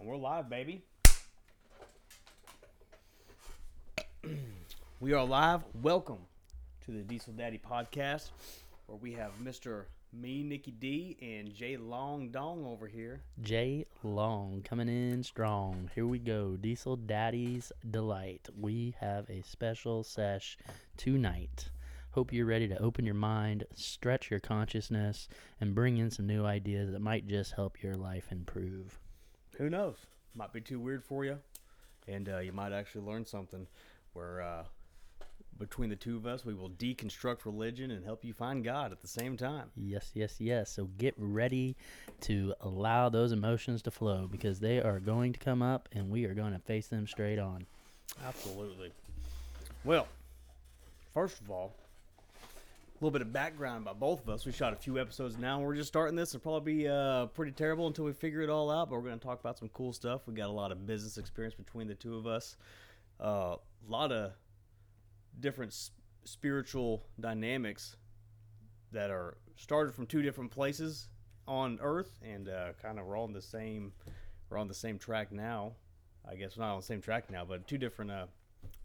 And we're live, baby. we are live. Welcome to the Diesel Daddy podcast, where we have Mr. Me, Nikki D, and Jay Long Dong over here. Jay Long coming in strong. Here we go. Diesel Daddy's Delight. We have a special sesh tonight. Hope you're ready to open your mind, stretch your consciousness, and bring in some new ideas that might just help your life improve. Who knows? Might be too weird for you, and uh, you might actually learn something. Where uh, between the two of us, we will deconstruct religion and help you find God at the same time. Yes, yes, yes. So get ready to allow those emotions to flow because they are going to come up and we are going to face them straight on. Absolutely. Well, first of all, little bit of background about both of us. We shot a few episodes now. We're just starting this. It'll probably be uh, pretty terrible until we figure it all out. But we're going to talk about some cool stuff. We got a lot of business experience between the two of us. Uh, a lot of different spiritual dynamics that are started from two different places on Earth, and uh, kind of we're on the same. We're on the same track now. I guess we're not on the same track now, but two different uh,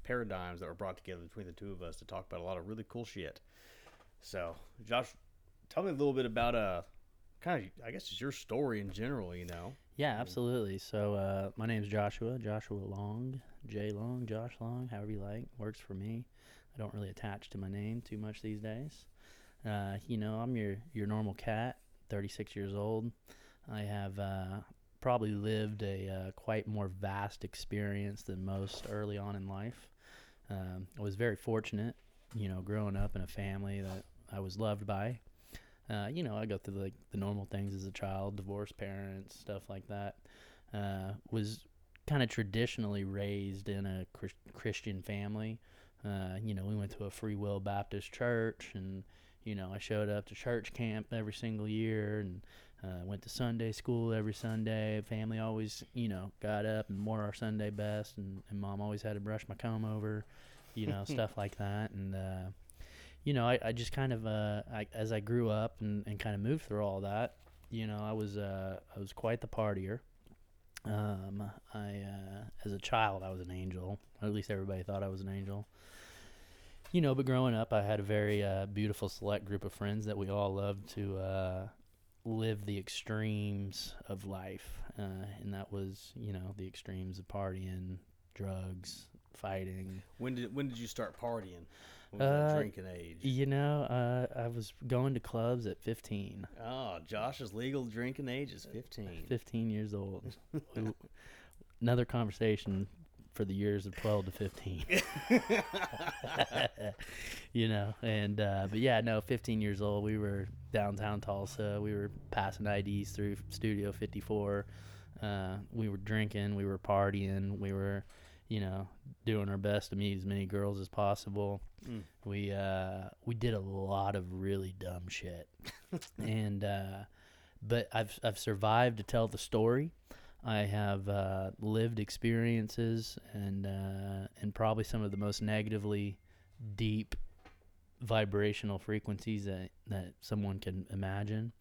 paradigms that were brought together between the two of us to talk about a lot of really cool shit. So, Josh, tell me a little bit about uh, kind of I guess just your story in general. You know, Yeah, absolutely. So uh, my name's Joshua, Joshua Long, J Long, Josh Long, however you like, works for me. I don't really attach to my name too much these days. Uh, you know, I'm your your normal cat, 36 years old. I have uh, probably lived a uh, quite more vast experience than most early on in life. Um, I was very fortunate, you know, growing up in a family that I was loved by. Uh, you know, I go through like the normal things as a child, divorced parents, stuff like that. Uh, was kind of traditionally raised in a Chris- Christian family. Uh, you know, we went to a Free Will Baptist church, and you know, I showed up to church camp every single year, and uh, went to Sunday school every Sunday. Family always, you know, got up and wore our Sunday best, and, and mom always had to brush my comb over, you know, stuff like that, and. Uh, you know, I, I just kind of uh, I, as I grew up and, and kind of moved through all that, you know, I was uh, I was quite the partier. Um, I uh, as a child I was an angel, or at least everybody thought I was an angel. You know, but growing up, I had a very uh, beautiful select group of friends that we all loved to uh, live the extremes of life, uh, and that was you know the extremes of partying, drugs, fighting, when did when did you start partying? When was Uh, drinking age? You know, uh, I was going to clubs at 15, Oh, Josh's legal drinking age is fifteen. 15 years old. Another conversation for the years of 12 to 15. you know, and, uh, but yeah, no, 15 years old. We were downtown Tulsa. We were passing IDs through Studio 54. Uh, we were drinking, we were partying, we were, you know, doing our best to meet as many girls as possible. Mm. We uh, we did a lot of really dumb shit, and uh, but I've I've survived to tell the story. I have uh, lived experiences and uh, and probably some of the most negatively deep vibrational frequencies that that someone can imagine.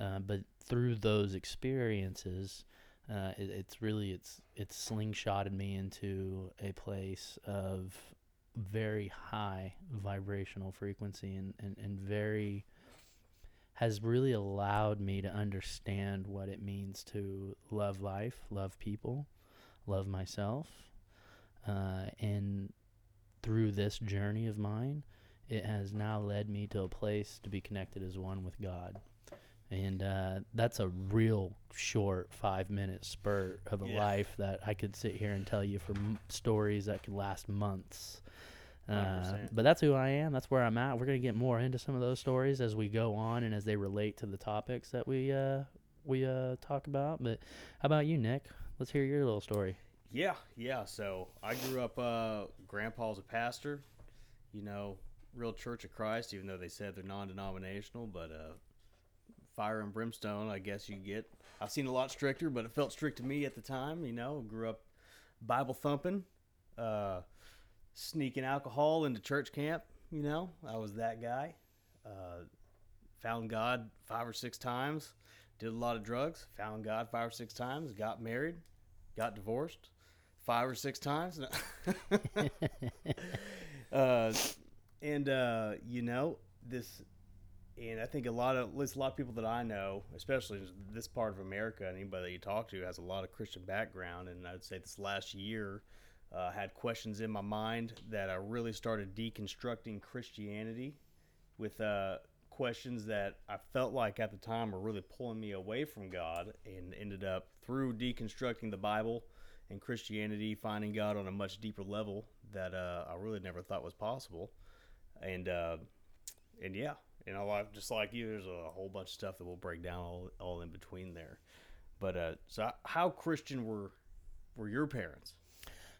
Uh, but through those experiences, uh, it, it's really it's it's slingshotted me into a place of very high vibrational frequency and, and, and very has really allowed me to understand what it means to love life, love people, love myself. Uh, and through this journey of mine, it has now led me to a place to be connected as one with God. And uh, that's a real short five minute spurt of a Yeah. life that I could sit here and tell you for m- stories that could last months. Uh, but that's who I am. That's where I'm at. We're gonna get more into some of those stories as we go on and as they relate to the topics that we uh, we uh, talk about. But how about you, Nick? Let's hear your little story. Yeah, yeah. So I grew up. Uh, grandpa's a pastor. You know, real Church of Christ. Even though they said they're non-denominational, but uh, fire and brimstone. I guess you get. I've seen a lot stricter, but it felt strict to me at the time. You know, grew up Bible thumping, uh, sneaking alcohol into church camp. You know, I was that guy. Uh, found God five or six times. Did a lot of drugs. Found God five or six times. Got married. got divorced five or six times. uh, and uh, you know this, and I think a lot of at least a lot of people that I know, especially in this part of America, anybody that you talk to has a lot of Christian background, and I'd say this last year. Uh, had questions in my mind that I really started deconstructing Christianity with uh, questions that I felt like at the time were really pulling me away from God, and ended up through deconstructing the Bible and Christianity, finding God on a much deeper level that uh, I really never thought was possible. And uh, and yeah, you know, like, just like you, there's a whole bunch of stuff that we'll break down all, all in between there. But uh, so how Christian were were your parents?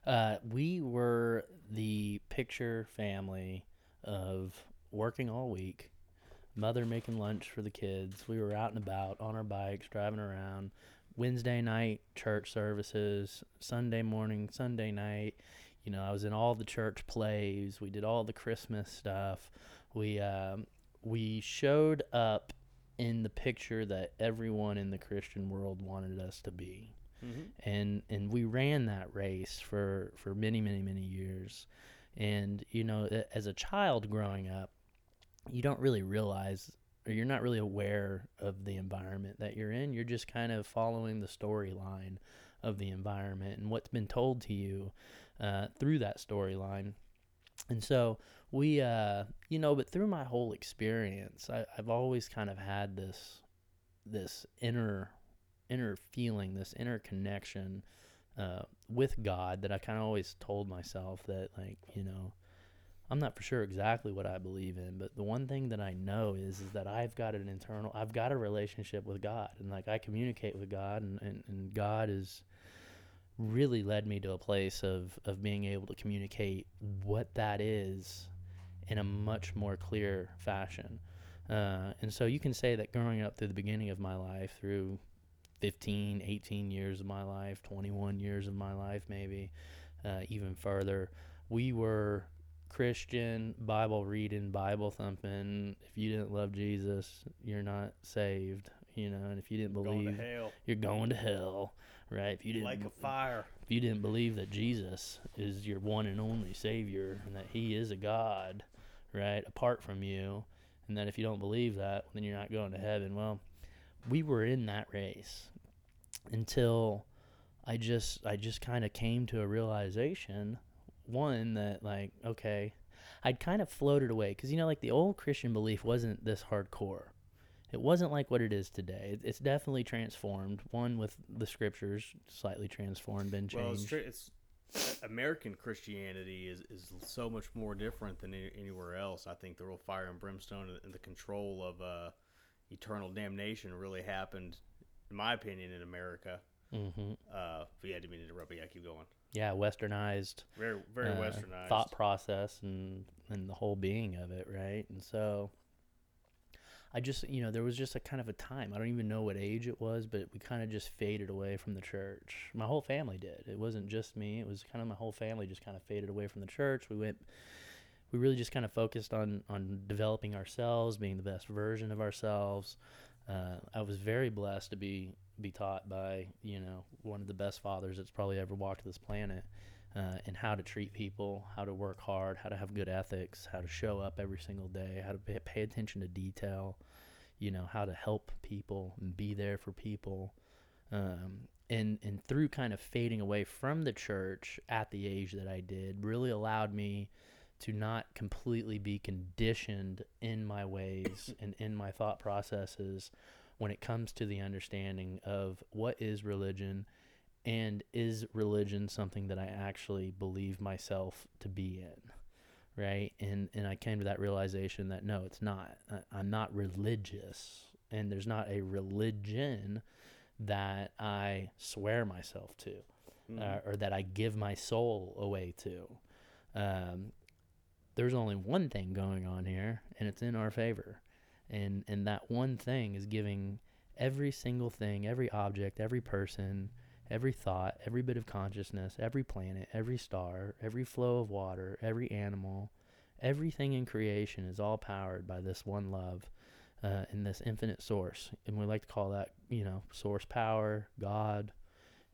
Uh, we were the picture family of working all week, mother making lunch for the kids. We were out and about on our bikes, driving around. Wednesday night church services, Sunday morning, Sunday night. You know, I was in all the church plays. We did all the Christmas stuff. We um, we showed up in the picture that everyone in the Christian world wanted us to be. Mm-hmm. and and we ran that race for for many many many years. And you know as a child growing up you don't really realize or you're not really aware of the environment that you're in. You're just kind of following the storyline of the environment and what's been told to you uh, through that storyline. And so we uh you know but through my whole experience I, i've always kind of had this this inner inner feeling, this inner connection uh, with God that I kind of always told myself that, like, you know, I'm not for sure exactly what I believe in, but the one thing that I know is, is that I've got an internal, I've got a relationship with God, and like I communicate with God, and, and, and God has really led me to a place of, of being able to communicate what that is in a much more clear fashion. Uh, and so you can say that growing up through the beginning of my life, through 15, 18 years of my life, 21 years of my life, maybe uh, even further. We were Christian, Bible reading, Bible thumping. If you didn't love Jesus, you're not saved, you know. And if you didn't Going believe, to hell you're going to hell, right? If you didn't, like a fire. if you didn't believe that Jesus is your one and only Savior and that He is a God, right, apart from you, and that if you don't believe that, then you're not going to heaven. Well, we were in that race until I just I just kind of came to a realization one that like okay I'd kind of floated away. Cuz you know like the old Christian belief wasn't this hardcore. It wasn't like what it is today. It's definitely transformed. One with the scriptures slightly transformed been Well, it's, changed. it's American Christianity is, is so much more different than any, anywhere else. I think the real fire and brimstone and the control of uh, eternal damnation really happened, in my opinion, in America. hmm Uh, but yeah, I didn't mean to interrupt. But yeah, keep going. yeah westernized Very, very uh, westernized. thought process and and the whole being of it, right? And so I just, you know, there was just a kind of a time. I don't even know what age it was, but we kind of just faded away from the church. My whole family did. It wasn't just me. It was kind of my whole family just kind of faded away from the church. We went we really just kind of focused on on developing ourselves, being the best version of ourselves. Uh, I was very blessed to be be taught by you know one of the best fathers that's probably ever walked this planet, uh, and how to treat people, how to work hard, how to have good ethics, how to show up every single day, how to pay, pay attention to detail, you know, how to help people and be there for people. Um, and, and through kind of fading away from the church at the age that I did, really allowed me to not completely be conditioned in my ways and in my thought processes when it comes to the understanding of what is religion and is religion something that I actually believe myself to be in? Right? And and I came to that realization that no it's not. I, I'm not religious and there's not a religion that I swear myself to Mhm. uh, or that I give my soul away to. Um, there's only one thing going on here and it's in our favor. And and that one thing is giving every single thing every object every person every thought every bit of consciousness every planet every star every flow of water every animal everything in creation is all powered by this one love uh, and this infinite source and we like to call that you know source power god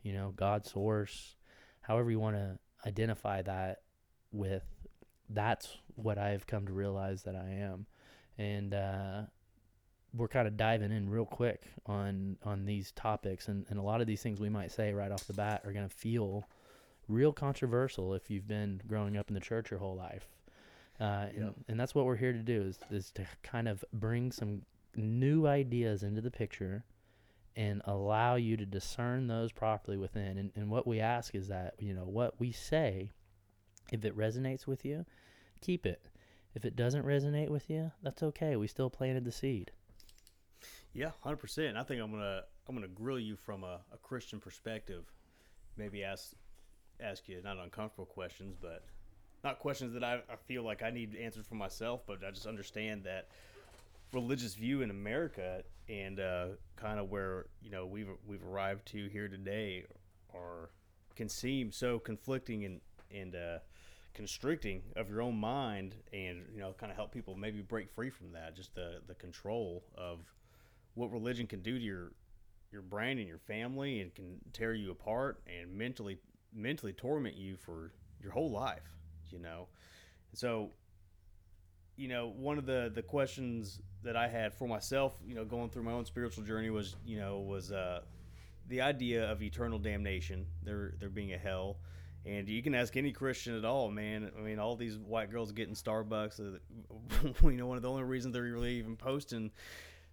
you know, God source, however you want to identify that with, that's what I've come to realize that I am. And uh, we're kind of diving in real quick on on these topics, and, and a lot of these things we might say right off the bat are going to feel real controversial if you've been growing up in the church your whole life. Uh, and, and that's what we're here to do is, is to kind of bring some new ideas into the picture and allow you to discern those properly within. And, and what we ask is that, you know, what we say, if it resonates with you, keep it. If it doesn't resonate with you, that's okay. We still planted the seed. Yeah, hundred percent. I think I'm gonna I'm gonna grill you from a, a Christian perspective. Maybe ask ask you not uncomfortable questions, but not questions that I, I feel like I need answered for myself, but I just understand that religious view in America and uh, kind of where you know we've we've arrived to here today are can seem so conflicting and and uh, constricting of your own mind, and you know kind of help people maybe break free from that. Just the the control of what religion can do to your your brain and your family, and can tear you apart and mentally mentally torment you for your whole life. You know, and so you know one of the the questions that I had for myself, you know, going through my own spiritual journey was you know was uh, the idea of eternal damnation, there there being a hell. And you can ask any Christian at all, man. I mean, all these white girls getting Starbucks. Uh, you know, one of the only reasons they're really even posting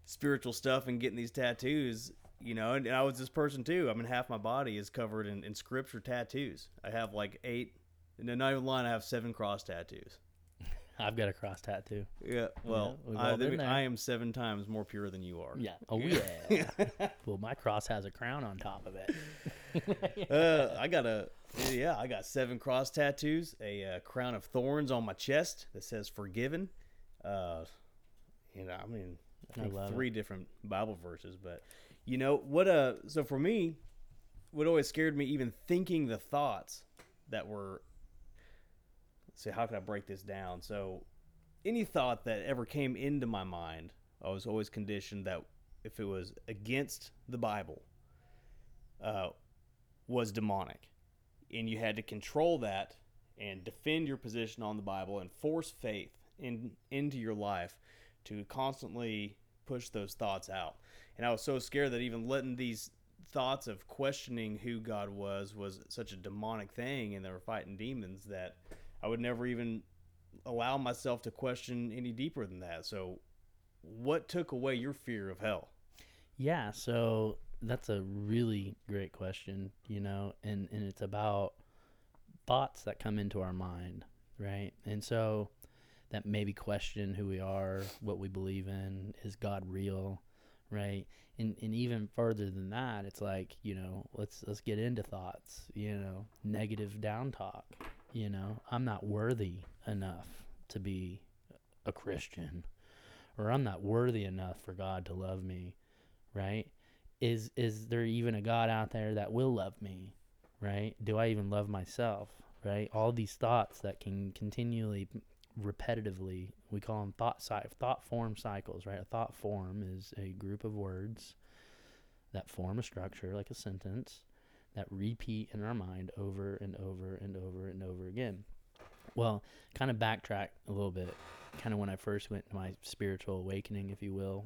spiritual stuff and getting these tattoos you know and, and i was this person too i mean half my body is covered in, in scripture tattoos i have like eight no not even lying i have seven cross tattoos I've got a cross tattoo. yeah well we've I. I am seven times more pure than you are Yeah. Oh, yeah. well, my cross has a crown on top of it. uh, i got a yeah i got seven cross tattoos a uh, crown of thorns on my chest that says forgiven uh you know i mean i I think love three different bible verses but you know what uh so for me what always scared me even thinking the thoughts that were let's see how can i break this down? So any thought that ever came into my mind i was always conditioned that if it was against the bible uh, was demonic. And you had to control that and defend your position on the bible and force faith in into your life to constantly push those thoughts out. And i was so scared that even letting these thoughts of questioning who god was was such a demonic thing and they were fighting demons that i would never even allow myself to question any deeper than that. So what took away your fear of hell? Yeah, so that's a really great question, you know, and and it's about thoughts that come into our mind, right? And so that maybe question who we are, what we believe in, is God real, right? And and even further than that, it's like, you know, let's let's get into thoughts, you know, negative down talk, you know, I'm not worthy enough to be a Christian or I'm not worthy enough for God to love me, right? Is is there even a God out there that will love me, right? Do I even love myself, right? All these thoughts that can continually repetitively we call them thought thought form cycles, right? A thought form is a group of words that form a structure like a sentence that repeat in our mind over and over and over and over again. Well, kind of backtrack a little bit, kind of when I first went to my spiritual awakening, if you will,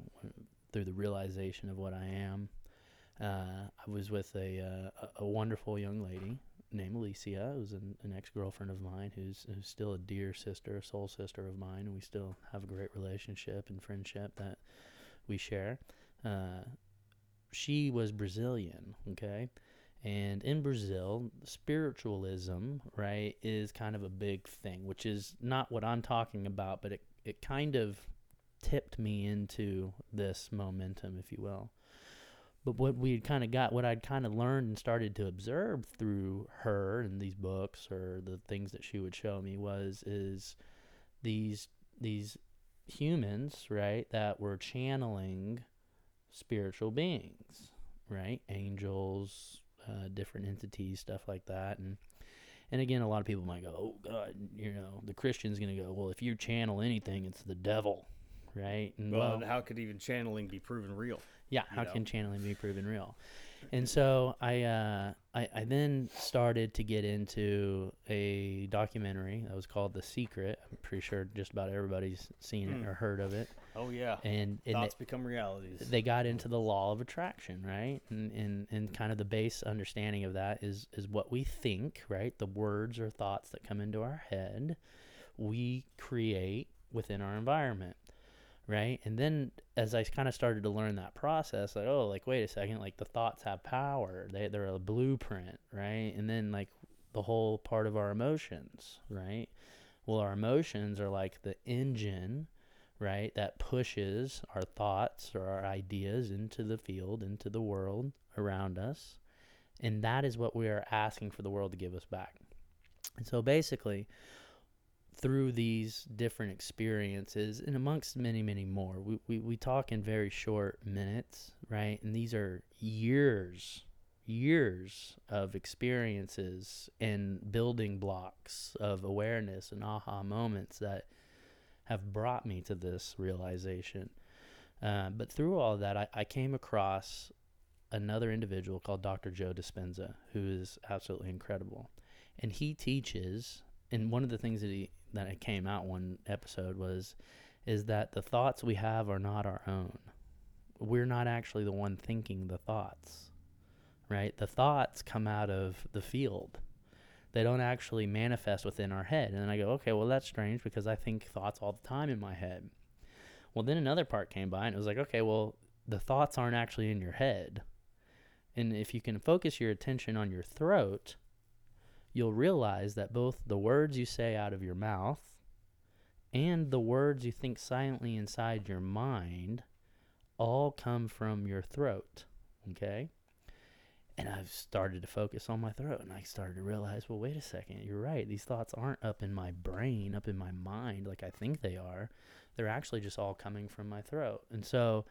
through the realization of what I am. Uh, I was with a, uh, a wonderful young lady named Alicia, who's an, an ex girlfriend of mine, who's, who's still a dear sister, a soul sister of mine, and we still have a great relationship and friendship that we share. Uh, she was Brazilian, okay? And in Brazil, spiritualism, right, is kind of a big thing, which is not what I'm talking about, but it, it kind of tipped me into this momentum, if you will. But what we had kind of got, what I'd kind of learned and started to observe through her and these books or the things that she would show me was is these these humans, right, that were channeling spiritual beings, right, angels, uh, different entities, stuff like that, and and again, a lot of people might go, "Oh God," you know, the Christian's gonna go, "Well, if you channel anything, it's the devil." Right? And well, well, how could even channeling be proven real yeah, how know? can channeling be proven real? and so I, uh, I I then started to get into a documentary that was called The Secret. I'm pretty sure just about everybody's seen it Hmm. or heard of it. Oh yeah. And, and Thoughts become realities. they, they got into the law of attraction, right? And, and and kind of the base understanding of that is is what we think, right? The words or thoughts that come into our head, we create within our environment right? And then as i kind of started to learn that process like oh like wait a second like the thoughts have power. They, they're a blueprint right? And then like the whole part of our emotions right? Well our emotions are like the engine right that pushes our thoughts or our ideas into the field into the world around us. And that is what we are asking for the world to give us back. And so basically through these different experiences and amongst many many more. We, we, we talk in very short minutes right? And these are years years of experiences and building blocks of awareness and aha moments that have brought me to this realization. Uh, but through all that I, I came across another individual called dr joe dispenza who is absolutely incredible. And he teaches and one of the things that he that it came out one episode was is that the thoughts we have are not our own. We're not actually the one thinking the thoughts. Right? The thoughts come out of the field. They don't actually manifest within our head. And then I go, okay, well that's strange because I think thoughts all the time in my head. Well, then another part came by and it was like, okay, well the thoughts aren't actually in your head. And if you can focus your attention on your throat, you'll realize that both the words you say out of your mouth and the words you think silently inside your mind all come from your throat. Okay? And I've started to focus on my throat and I started to realize, well, wait a second, you're right. These thoughts aren't up in my brain, up in my mind like I think they are. They're actually just all coming from my throat. And so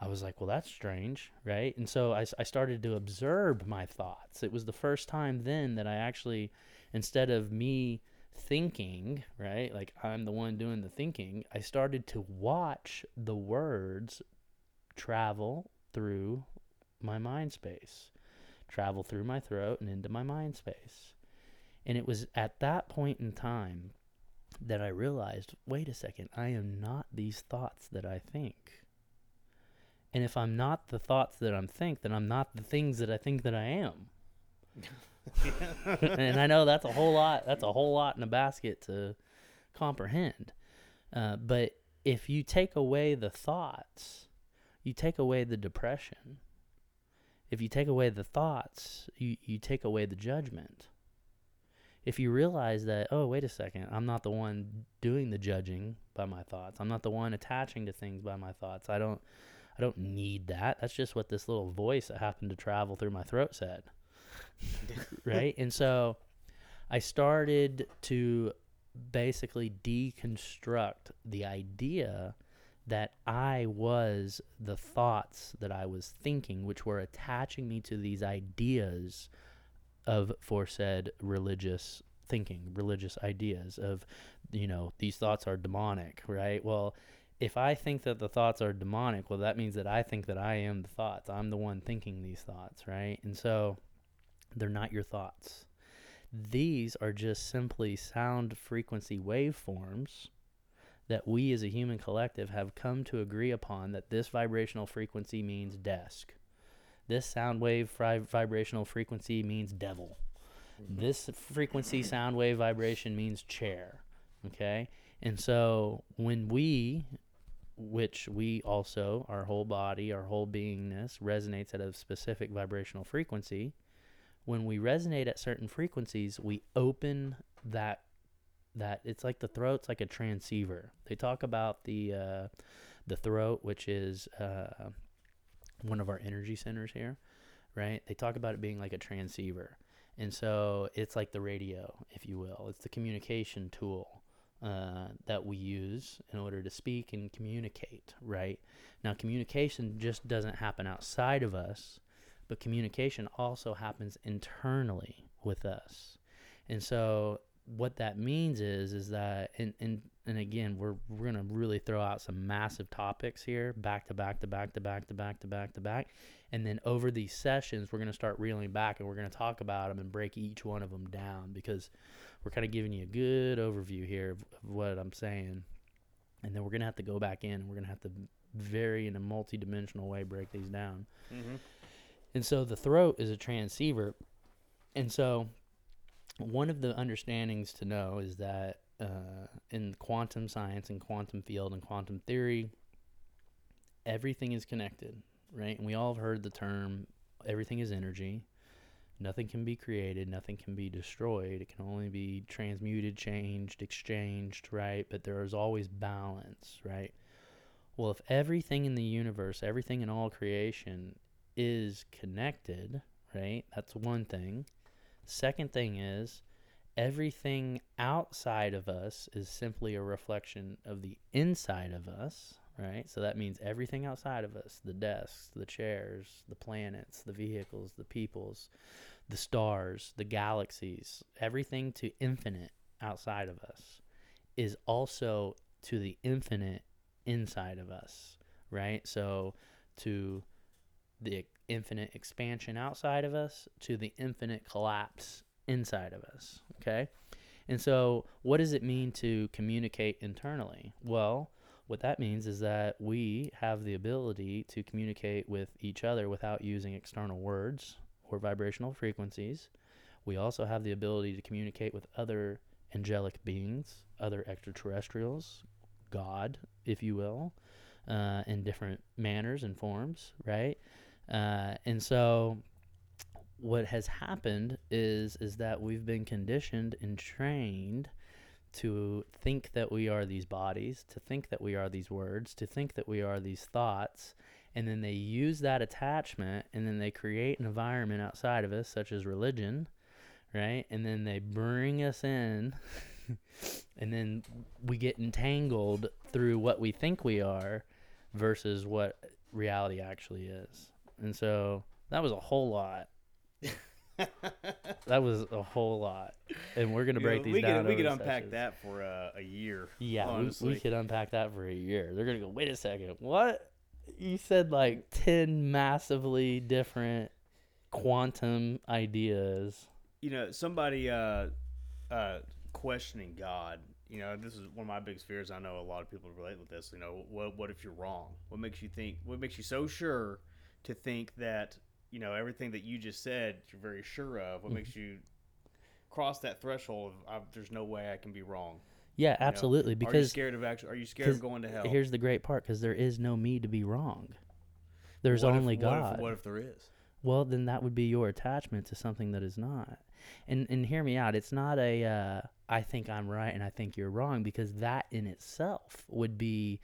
I was like, well, that's strange, right? And so I started to observe my thoughts. It was the first time then that I actually, instead of me thinking, right, like I'm the one doing the thinking, I started to watch the words travel through my mind space, travel through my throat and into my mind space. And it was at that point in time that I realized wait a second, I am not these thoughts that I think. And if I'm not the thoughts that I'm think, then I'm not the things that I think that I am. and I know that's a whole lot. That's a whole lot in a basket to comprehend. Uh, but if you take away the thoughts, you take away the depression. If you take away the thoughts, you, you take away the judgment. If you realize that, oh, wait a second, I'm not the one doing the judging by my thoughts. I'm not the one attaching to things by my thoughts. I don't I don't need that. That's just what this little voice that happened to travel through my throat said. right? And so I started to basically deconstruct the idea that I was the thoughts that I was thinking, which were attaching me to these ideas of foresaid religious thinking, religious ideas of, you know, these thoughts are demonic, right? Well, if I think that the thoughts are demonic, well, that means that I think that I am the thoughts. I'm the one thinking these thoughts, right? And so they're not your thoughts. These are just simply sound frequency waveforms that we as a human collective have come to agree upon that this vibrational frequency means desk. This sound wave fri- vibrational frequency means devil. Mm-hmm. This frequency sound wave vibration means chair. Okay? And so when we which we also, our whole body, our whole beingness resonates at a specific vibrational frequency. When we resonate at certain frequencies, we open that that it's like the throat's like a transceiver. They talk about the uh, the throat, which is uh, one of our energy centers here, right? They talk about it being like a transceiver, and so it's like the radio, if you will. It's the communication tool uh, that we use in order to speak and communicate, right? Now, communication just doesn't happen outside of us, but communication also happens internally with us. And so what that means is is that and and and again we're we're gonna really throw out some massive topics here back to back to back to back to back to back to back and then over these sessions we're gonna start reeling back and we're gonna talk about them and break each one of them down because we're kind of giving you a good overview here of, of what I'm saying and then we're gonna have to go back in and we're gonna have to very in a multi-dimensional way break these down Mm-hmm. and so the throat is a transceiver. And so one of the understandings to know is that uh, in quantum science and quantum field and quantum theory, everything is connected, right? And we all have heard the term everything is energy. Nothing can be created, nothing can be destroyed. It can only be transmuted, changed, exchanged, right? But there is always balance, right? Well, if everything in the universe, everything in all creation is connected, right? That's one thing. Second thing is everything outside of us is simply a reflection of the inside of us, right? So that means everything outside of us, the desks, the chairs, the planets, the vehicles, the peoples, the stars, the galaxies, everything to infinite outside of us is also to the infinite inside of us, right? So to the infinite expansion outside of us to the infinite collapse inside of us. Okay. And so, what does it mean to communicate internally? Well, what that means is that we have the ability to communicate with each other without using external words or vibrational frequencies. We also have the ability to communicate with other angelic beings, other extraterrestrials, God, if you will, uh, in different manners and forms, right? Uh, and so what has happened is is that we've been conditioned and trained to think that we are these bodies, to think that we are these words, to think that we are these thoughts, and then they use that attachment and then they create an environment outside of us such as religion, right? And then they bring us in and then we get entangled through what we think we are versus what reality actually is. And so that was a whole lot. that was a whole lot, and we're gonna You break know, these we down. Could, we could unpack sessions. that for uh, a year. Yeah, we, we could unpack that for a year. They're gonna go. Wait a second. What? You said like ten massively different quantum ideas. you know, somebody uh, uh, questioning God. You know, this is one of my biggest fears. I know a lot of people relate with this. You know, what what if you're wrong? What makes you think? What makes you so sure to think that you know everything that you just said you're very sure of? What Mhm. makes you cross that threshold of there's no way I can be wrong? Yeah, know, absolutely. are you Because scared of actually? Are you scared of going to hell? here's the great part: because there is no me to be wrong. There's What if- only what if- God. What if, there is? Well, then that would be your attachment to something that is not. And and hear me out. It's not a uh, I think I'm right and I think you're wrong because that in itself would be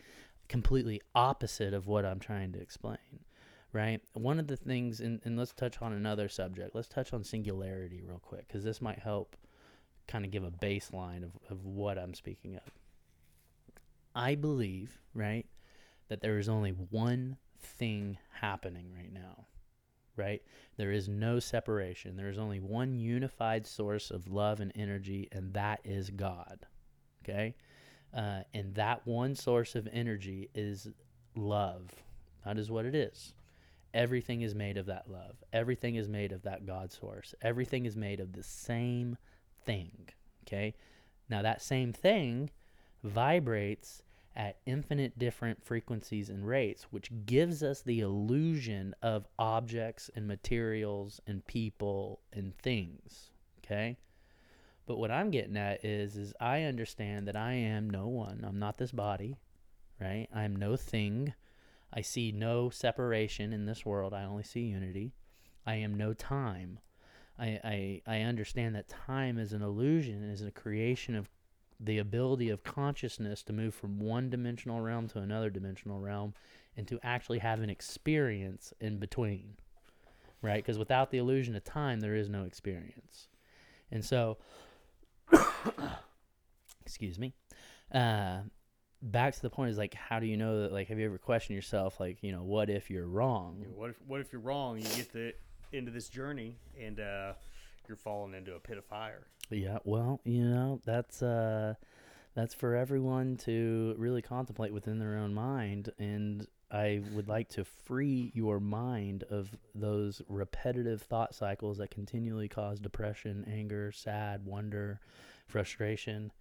completely opposite of what I'm trying to explain. Right? One of the things and, and let's touch on another subject. Let's touch on singularity real quick because this might help kind of give a baseline of, of what I'm speaking of. I believe, right, that there is only one thing happening right now right? There is no separation. There is only one unified source of love and energy, and that is God. Okay? Uh, and that one source of energy is love. That is what it is. Everything is made of that love. Everything is made of that God source. Everything is made of the same thing. Okay? Now, that same thing vibrates at infinite different frequencies and rates, which gives us the illusion of objects and materials and people and things. Okay? But what I'm getting at is is I understand that I am no one. I'm not this body, right? I am no thing. I see no separation in this world. I only see unity. I am no time. I, I, I understand that time is an illusion, is a creation of the ability of consciousness to move from one dimensional realm to another dimensional realm and to actually have an experience in between right because without the illusion of time there is no experience and so excuse me uh back to the point is like how do you know that like have you ever questioned yourself like you know what if you're wrong You know, what if what if you're wrong? You get the into this journey and uh, you're falling into a pit of fire. Yeah, well, you know, that's uh that's for everyone to really contemplate within their own mind and I would like to free your mind of those repetitive thought cycles that continually cause depression, anger, sad, wonder, frustration,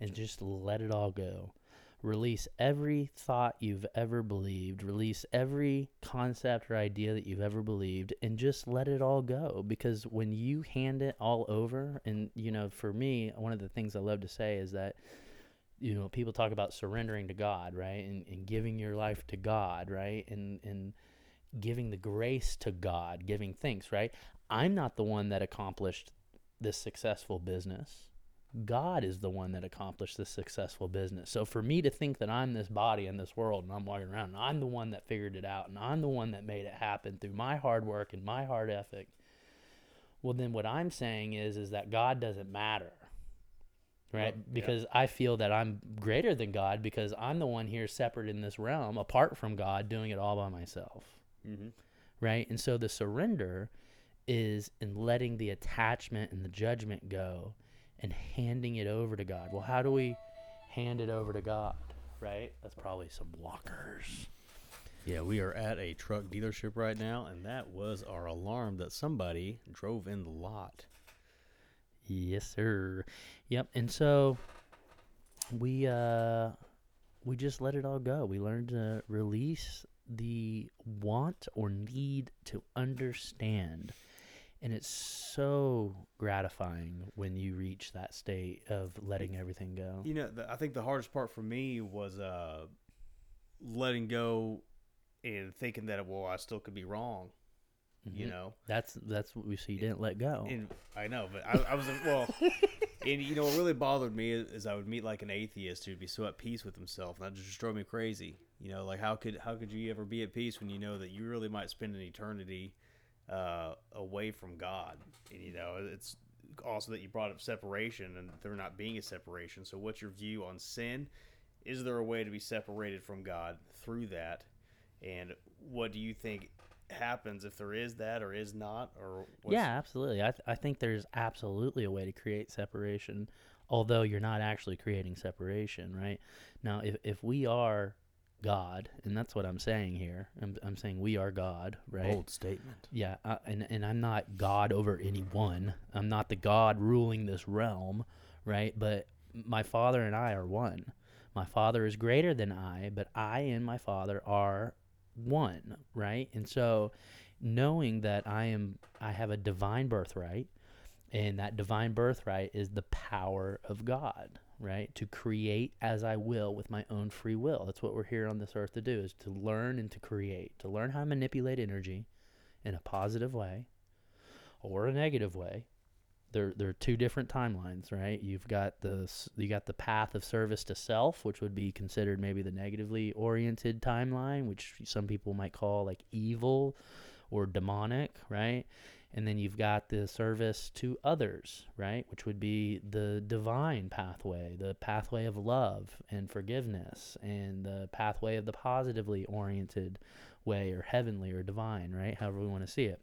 and just let it all go. Release every thought you've ever believed, release every concept or idea that you've ever believed, and just let it all go. Because when you hand it all over, and you know, for me, one of the things I love to say is that you know, people talk about surrendering to God, right? And, and giving your life to God, right? And, and giving the grace to God, giving thanks, right? I'm not the one that accomplished this successful business. God is the one that accomplished this successful business. So for me to think that I'm this body in this world and I'm walking around and I'm the one that figured it out and I'm the one that made it happen through my hard work and my hard ethic, well then what I'm saying is is that God doesn't matter right? Well, yeah. because I feel that I'm greater than God because I'm the one here separate in this realm, apart from God, doing it all by myself, Mm-hmm. right? And so the surrender is in letting the attachment and the judgment go and handing it over to God. Well, how do we hand it over to God, right? That's probably some walkers. Yeah, we are at a truck dealership right now, and that was our alarm that somebody drove in the lot. Yes, sir. Yep. And so we uh we just let it all go. We learned to release the want or need to understand. And it's so gratifying when you reach that state of letting everything go. You know, the, I think the hardest part for me was uh, letting go and thinking that, well, I still could be wrong. You Mhm. know, That's that's what we see. You didn't let go. and I know, but I, I was well. and you know, what really bothered me is, is I would meet like an atheist who'd be so at peace with himself, and that just drove me crazy. You know, like how could how could you ever be at peace when you know that you really might spend an eternity uh, away from God? And you know, it's also that you brought up separation, and there not being a separation. So, what's your view on sin? Is there a way to be separated from God through that? And what do you think happens if there is that or is not? Or yeah, absolutely. I, th- I think there's absolutely a way to create separation, although you're not actually creating separation, right? Now, if, if we are God, and that's what I'm saying here, I'm, I'm saying we are God, right? bold statement. Yeah, uh, and and I'm not God over anyone. I'm not the God ruling this realm, right? But my Father and I are one. My Father is greater than I, but I and my Father are one, right? And so knowing that I am I have a divine birthright and that divine birthright is the power of God, right? To create as I will with my own free will. That's what we're here on this earth to do is to learn and to create, to learn how to manipulate energy in a positive way or a negative way. There, there are two different timelines, right? You've got the you got the path of service to self, which would be considered maybe the negatively oriented timeline, which some people might call like evil or demonic, right? And then you've got the service to others, right? Which would be the divine pathway, the pathway of love and forgiveness, and the pathway of the positively oriented way, or heavenly or divine, right? However we want to see it.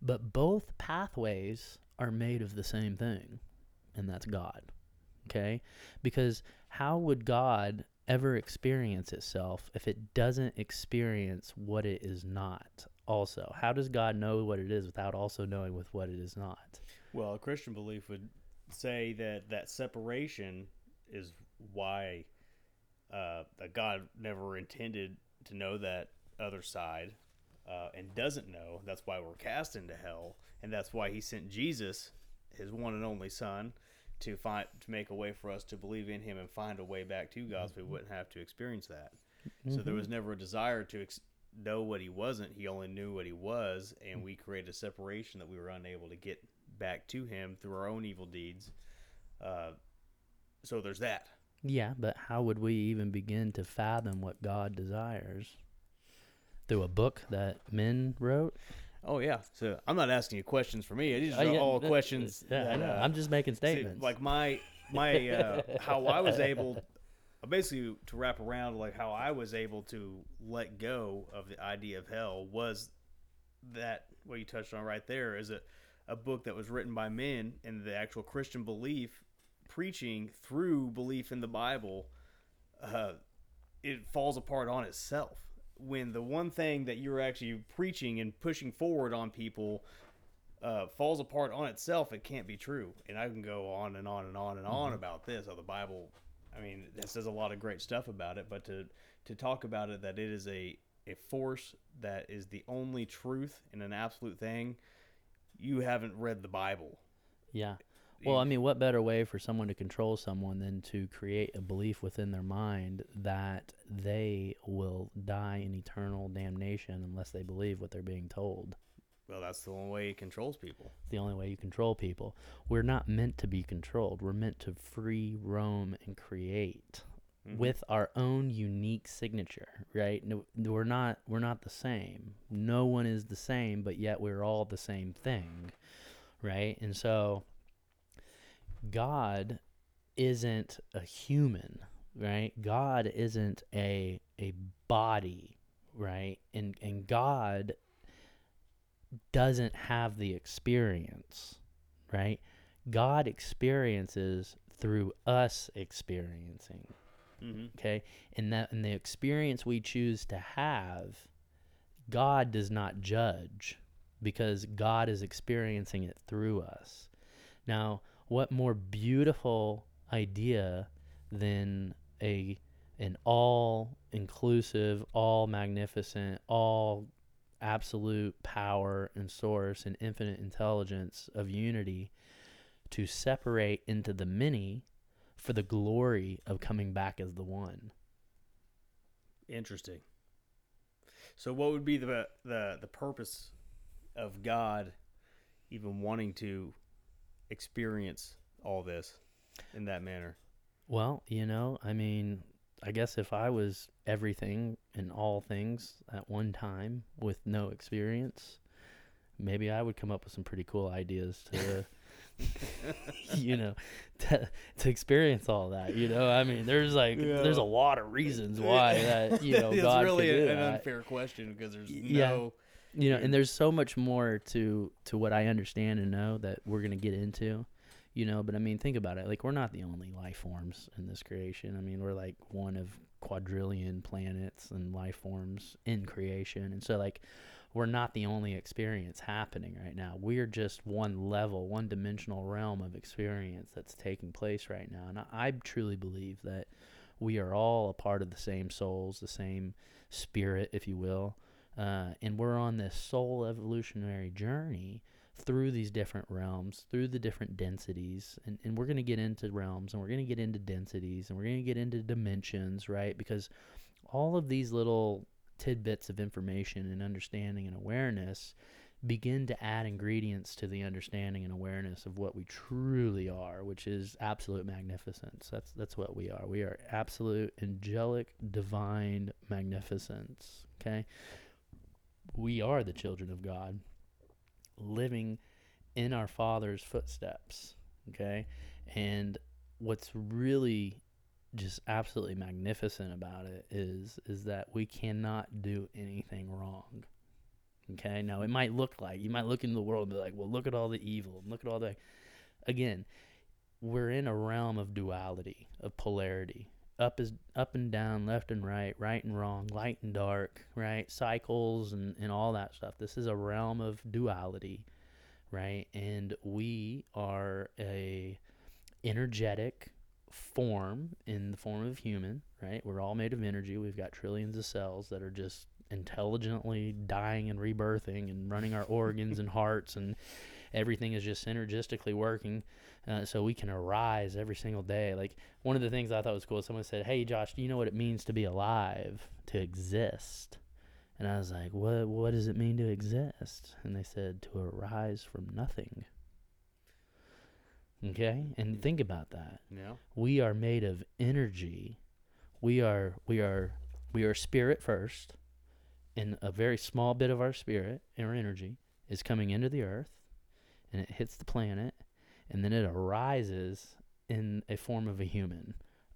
But both pathways are made of the same thing, and that's God. Okay? Because how would God ever experience itself if it doesn't experience what it is not? Also, how does God know what it is without also knowing with what it is not? Well, a Christian belief would say that that separation is why uh, that God never intended to know that other side uh, and doesn't know. That's why we're cast into hell, and that's why He sent Jesus, His one and only Son, to find to make a way for us to believe in Him and find a way back to God, so we wouldn't have to experience that. So there was never a desire to ex- know what He wasn't. He only knew what He was, and we created a separation that we were unable to get back to Him through our own evil deeds. Uh, so there's that. Yeah, but how would we even begin to fathom what God desires? Through a book that men wrote? Oh yeah. So I'm not asking you questions for me. These Oh, are yeah, all questions. Yeah, I that, know. uh, I'm just making see, statements. like my my uh, how I was able, basically to wrap around like how I was able to let go of the idea of hell was that what you touched on right there is a a book that was written by men and the actual Christian belief preaching through belief in the Bible, uh, it falls apart on itself. When the one thing that you're actually preaching and pushing forward on people uh, falls apart on itself, it can't be true. And I can go on and on and on and on about this. How the Bible, I mean, it says a lot of great stuff about it, but to to talk about it that it is a a force that is the only truth and an absolute thing, you haven't read the Bible. Yeah. Well, I mean, what better way for someone to control someone than to create a belief within their mind that they will die in eternal damnation unless they believe what they're being told? Well, that's the only way it controls people. It's the only way you control people. We're not meant to be controlled. We're meant to free roam and create Mhm. with our own unique signature, right? No, we're not we're not the same. No one is the same, but yet we're all the same thing, right? And so God isn't a human, right? God isn't a a body, right? And and God doesn't have the experience, right? God experiences through us experiencing Mm-hmm. okay and that and the experience we choose to have god does not judge because god is experiencing it through us now what more beautiful idea than a an all inclusive all magnificent all absolute power and source and infinite intelligence of unity to separate into the many for the glory of coming back as the one. Interesting. So, what would be the the the purpose of God even wanting to experience all this in that manner? Well, you know, I mean, I guess if I was everything and all things at one time with no experience, maybe I would come up with some pretty cool ideas to you know to, to experience all that you know i mean there's like Yeah. there's a lot of reasons why that you know it's god really could do a- an unfair question because there's yeah. no. you know and there's so much more to to what i understand and know that we're going to get into you know but i mean think about it like we're not the only life forms in this creation i mean we're like one of quadrillion planets and life forms in creation. And so like we're not the only experience happening right now. We're just one level one dimensional realm of experience that's taking place right now. And i, I truly believe that we are all a part of the same souls the same spirit if you will. Uh, and we're on this soul evolutionary journey through these different realms, through the different densities. And, and we're going to get into realms and we're going to get into densities and we're going to get into dimensions, right? Because all of these little tidbits of information and understanding and awareness begin to add ingredients to the understanding and awareness of what we truly are, which is absolute magnificence. That's that's what we are. We are absolute angelic divine magnificence, okay? We are the children of God living in our father's footsteps, okay? And what's really just absolutely magnificent about it is is that we cannot do anything wrong. Okay? Now it might look like you might look into the world and be like, "Well, look at all the evil and look at all the again, we're in a realm of duality, of polarity. Up is up and down, left and right, right and wrong, light and dark, right? Cycles and, and all that stuff. This is a realm of duality, right? And we are a energetic form in the form of human, right? We're all made of energy. We've got trillions of cells that are just intelligently dying and rebirthing and running our organs and hearts and everything is just synergistically working uh, so we can arise every single day. Like one of the things i thought was cool someone said hey josh do you know what it means to be alive to exist? And i was like what what does it mean to exist? And they said to arise from nothing. Okay? And think about that. Yeah. we are made of energy. We are we are we are spirit first and a very small bit of our spirit our energy is coming into the earth and it hits the planet and then it arises in a form of a human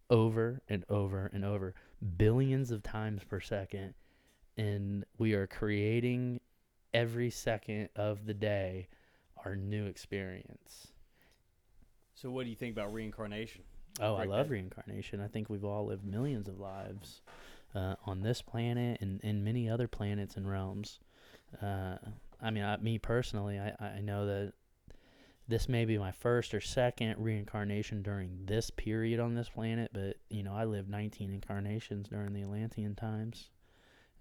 over and over and over billions of times per second and we are creating every second of the day our new experience. So, what do you think about reincarnation? Oh, I love that- reincarnation. I think we've all lived millions of lives uh, on this planet and, and many other planets and realms. Uh, I mean, I, me personally, I, I know that this may be my first or second reincarnation during this period on this planet, but, you know, I lived 19 incarnations during the Atlantean times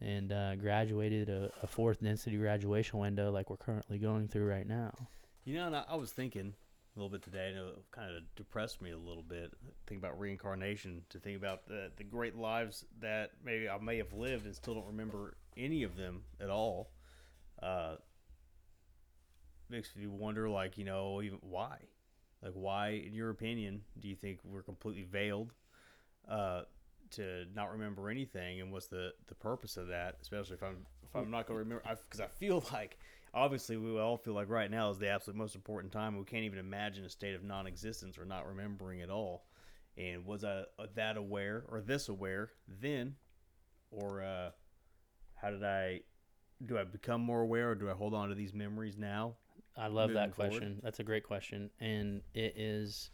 and uh, graduated a, a fourth density graduation window like we're currently going through right now. You know, I was thinking a little bit today, and it kind of depressed me a little bit. Think about reincarnation, to think about the the great lives that maybe I may have lived and still don't remember any of them at all. Uh, makes me wonder, like you know, even why, like why, in your opinion, do you think we're completely veiled? Uh, to not remember anything, and what's the the purpose of that? Especially if I'm if I'm not going to remember, because I, feel like obviously we all feel like right now is the absolute most important time. We can't even imagine a state of non-existence or not remembering at all. And was I uh, that aware or this aware then, or uh, how did I? Do I become more aware, or do I hold on to these memories now? I love that forward? question. That's a great question, and it is.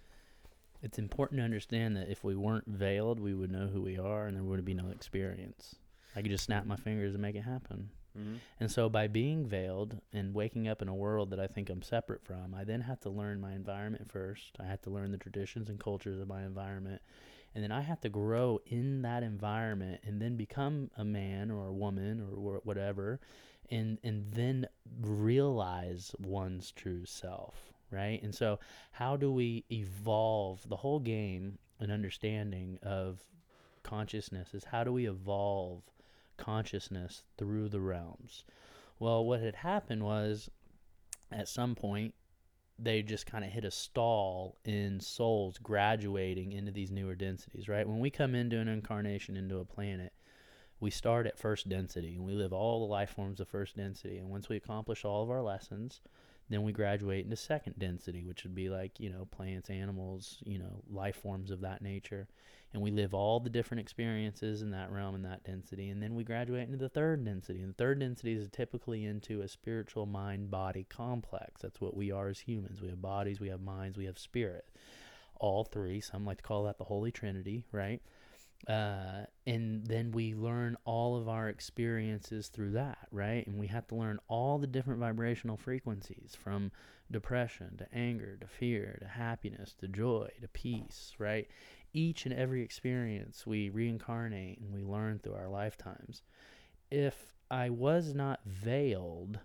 It's important to understand that if we weren't veiled, we would know who we are, and there would be no experience. I could just snap my fingers and make it happen. Mm-hmm. And so, by being veiled and waking up in a world that I think I'm separate from, I then have to learn my environment first. I have to learn the traditions and cultures of my environment. And then I have to grow in that environment and then become a man or a woman or whatever. And, and then realize one's true self, right? And so, how do we evolve the whole game and understanding of consciousness is how do we evolve consciousness through the realms. Well, what had happened was at some point they just kind of hit a stall in souls graduating into these newer densities, right? When we come into an incarnation into a planet, we start at first density and we live all the life forms of first density. And once we accomplish all of our lessons, then we graduate into second density, which would be like, you know, plants, animals, you know, life forms of that nature. And we live all the different experiences in that realm and that density and then we graduate into the third density. And the third density is typically into a spiritual mind body complex. That's what we are as humans. We have bodies we have minds we have spirit. All three some like to call that the holy trinity right uh, and then we learn all of our experiences through that right and we have to learn all the different vibrational frequencies from depression to anger to fear to happiness to joy to peace right each and every experience we reincarnate and we learn through our lifetimes. If I was not veiled,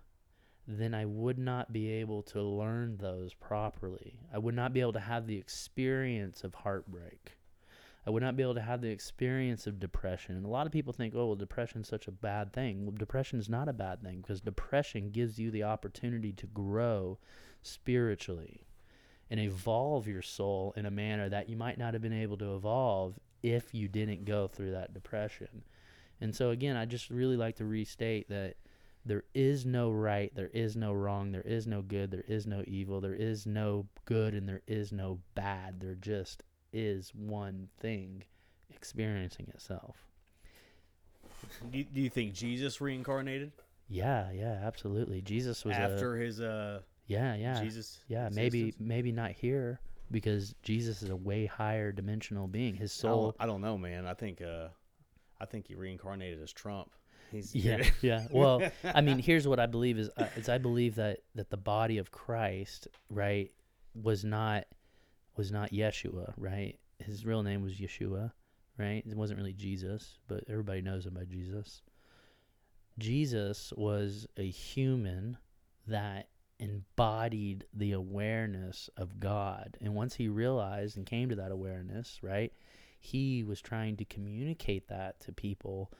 then I would not be able to learn those properly. I would not be able to have the experience of heartbreak. I would not be able to have the experience of depression. And a lot of people think, oh, well, depression's such a bad thing. Well, depression is not a bad thing because depression gives you the opportunity to grow spiritually and evolve your soul in a manner that you might not have been able to evolve if you didn't go through that depression. And so, again, I just really like to restate that there is no right, there is no wrong, there is no good, there is no evil, there is no good, and there is no bad. There just is one thing experiencing itself. Do you, do you think Jesus reincarnated Yeah, yeah, absolutely. Jesus was a, after his uh yeah, yeah. Jesus? Yeah, maybe existence? maybe not here because Jesus is a way higher dimensional being. His I don't- soul. I don't know, man. I think uh, I think he reincarnated as Trump. He's Yeah, yeah. Well, I mean, here's what I believe is uh, is I believe that that the body of Christ, right, was not was not Yeshua, right? His real name was Yeshua, right? It wasn't really Jesus, but everybody knows him by Jesus. Jesus was a human that embodied the awareness of God. And once he realized and came to that awareness, right, he was trying to communicate that to people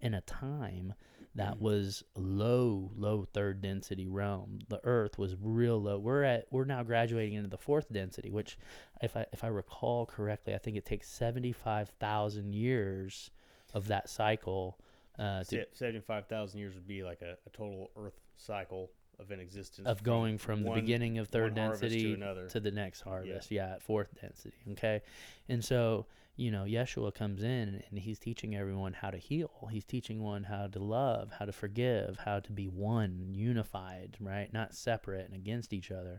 in a time that was low, low third density realm. The earth was real low. We're at we're now graduating into the fourth density, which if I if I recall correctly, I think it takes seventy five thousand years of that cycle uh, to, seventy-five thousand years would be like a, a total Earth cycle of an existence of going from the beginning of third density to another. the next harvest. Yeah. at fourth density. Okay, and so you know, Yeshua comes in and he's teaching everyone how to heal. He's teaching one how to love, how to forgive, how to be one, unified, right? Not separate and against each other,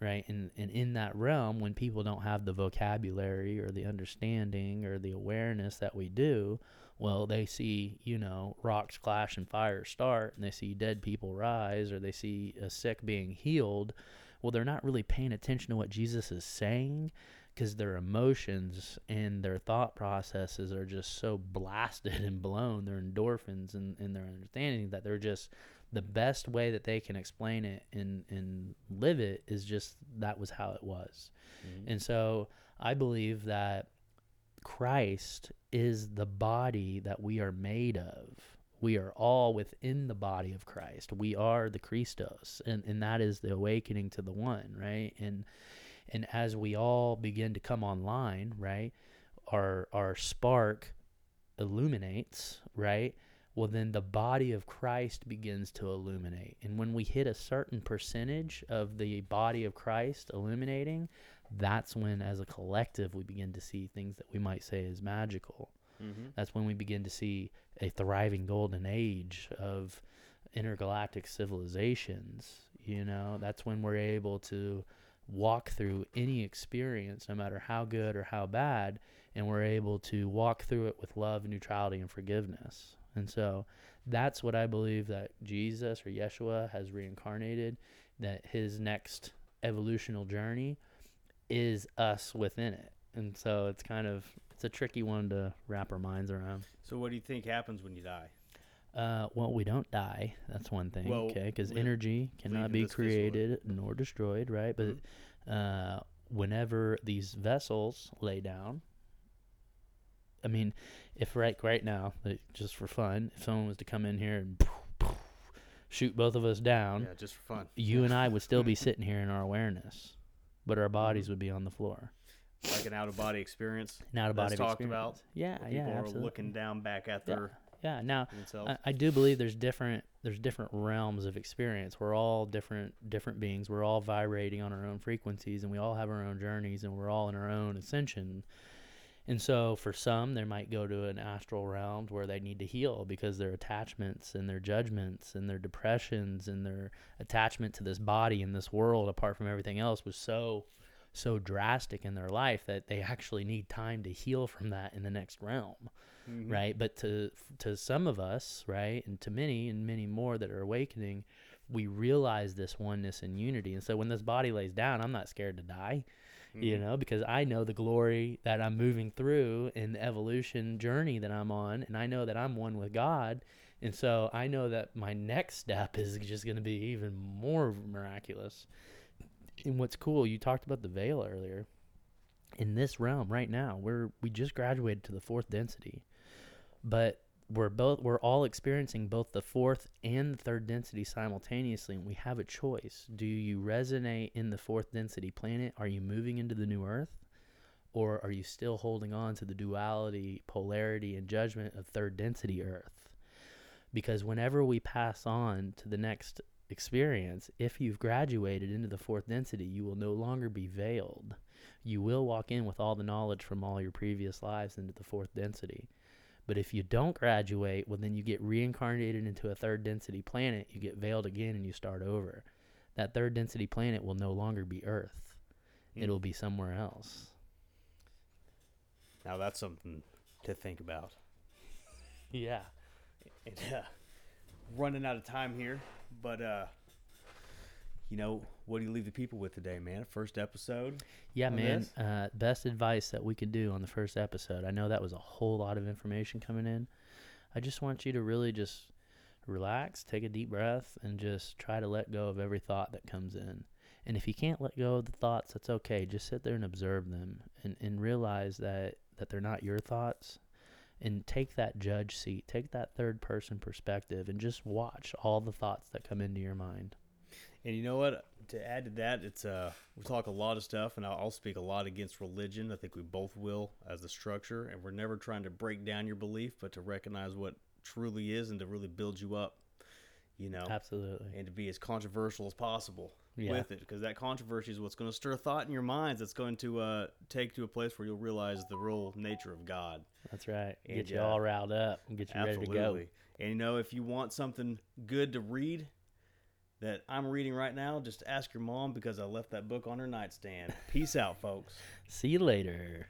right? And and in that realm, when people don't have the vocabulary or the understanding or the awareness that we do, well, they see, you know, rocks clash and fire start, and they see dead people rise, or they see a sick being healed. Well, they're not really paying attention to what Jesus is saying because their emotions and their thought processes are just so blasted and blown. Their endorphins and, and their understanding that they're just the best way that they can explain it and, and live it is just that was how it was. Mm-hmm. And so I believe that Christ is the body that we are made of. We are all within the body of Christ. We are the Christos, and, and that is the awakening to the one, right? And and as we all begin to come online, right, our our spark illuminates, right? Well, then the body of Christ begins to illuminate. And when we hit a certain percentage of the body of Christ illuminating, that's when, as a collective, we begin to see things that we might say is magical. Mm-hmm. That's when we begin to see a thriving golden age of intergalactic civilizations. You know, that's when we're able to walk through any experience, no matter how good or how bad, and we're able to walk through it with love, neutrality, and forgiveness. And so that's what I believe that Jesus or Yeshua has reincarnated, that his next evolutional journey is us within it. And so it's kind of it's a tricky one to wrap our minds around. So, what do you think happens when you die? Uh, well, we don't die. That's one thing, Well, okay? Because energy cannot be created nor destroyed, right? But uh, whenever these vessels lay down, I mean, if right right now, like, just for fun, if someone was to come in here and shoot both of us down, yeah, just for fun. you and I would still be sitting here in our awareness, but our bodies would be on the floor. like an out of body experience. An out of body talked about. Yeah, yeah, people are looking down back at their Yeah. Now. I, I do believe there's different there's different realms of experience. We're all different different beings. We're all vibrating on our own frequencies, and we all have our own journeys, and we're all in our own ascension. And so, for some, they might go to an astral realm where they need to heal because their attachments and their judgments and their depressions and their attachment to this body and this world, apart from everything else, was so so drastic in their life that they actually need time to heal from that in the next realm Mhm. right but to to some of us right and to many and many more that are awakening we realize this oneness and unity and so when this body lays down i'm not scared to die you Mhm. know because i know the glory that i'm moving through in the evolution journey that i'm on and i know that i'm one with god and so i know that my next step is just going to be even more miraculous and what's cool you talked about the veil earlier. In this realm right now we're we just graduated to the fourth density. But we're both we're all experiencing both the fourth and the third density simultaneously and we have a choice. Do you resonate in the fourth density planet? Are you moving into the new earth? Or are you still holding on to the duality polarity and judgment of third density earth? Because whenever we pass on to the next experience if you've graduated into the fourth density you will no longer be veiled you will walk in with all the knowledge from all your previous lives into the fourth density but if you don't graduate, well, then you get reincarnated into a third density planet. You get veiled again and you start over. That third density planet will no longer be Earth, Mm. it'll be somewhere else. Now that's something to think about. Yeah. And, uh, running out of time here, but uh, you know, what do you leave the people with today, man? First episode. Yeah, man. Uh, best advice that we could do on the first episode. I know that was a whole lot of information coming in. I just want you to really just relax, take a deep breath, and just try to let go of every thought that comes in. And if you can't let go of the thoughts, that's okay. Just sit there and observe them and, and realize that, that they're not your thoughts. And take that judge seat, take that third person perspective, and just watch all the thoughts that come into your mind. And you know what? To add to that, it's uh, we talk a lot of stuff, and I'll, I'll speak a lot against religion. I think we both will as the structure, and we're never trying to break down your belief, but to recognize what truly is and to really build you up. You know, Absolutely. and to be as controversial as possible. Yeah. with it because that controversy is what's going to stir thought in your minds. That's going to uh, take to a place where you'll realize the real nature of God. That's right. And, Get you uh, all riled up and get you ready to go. And you know, if you want something good to read that I'm reading right now, just ask your mom because I left that book on her nightstand. Peace out, folks. See you later.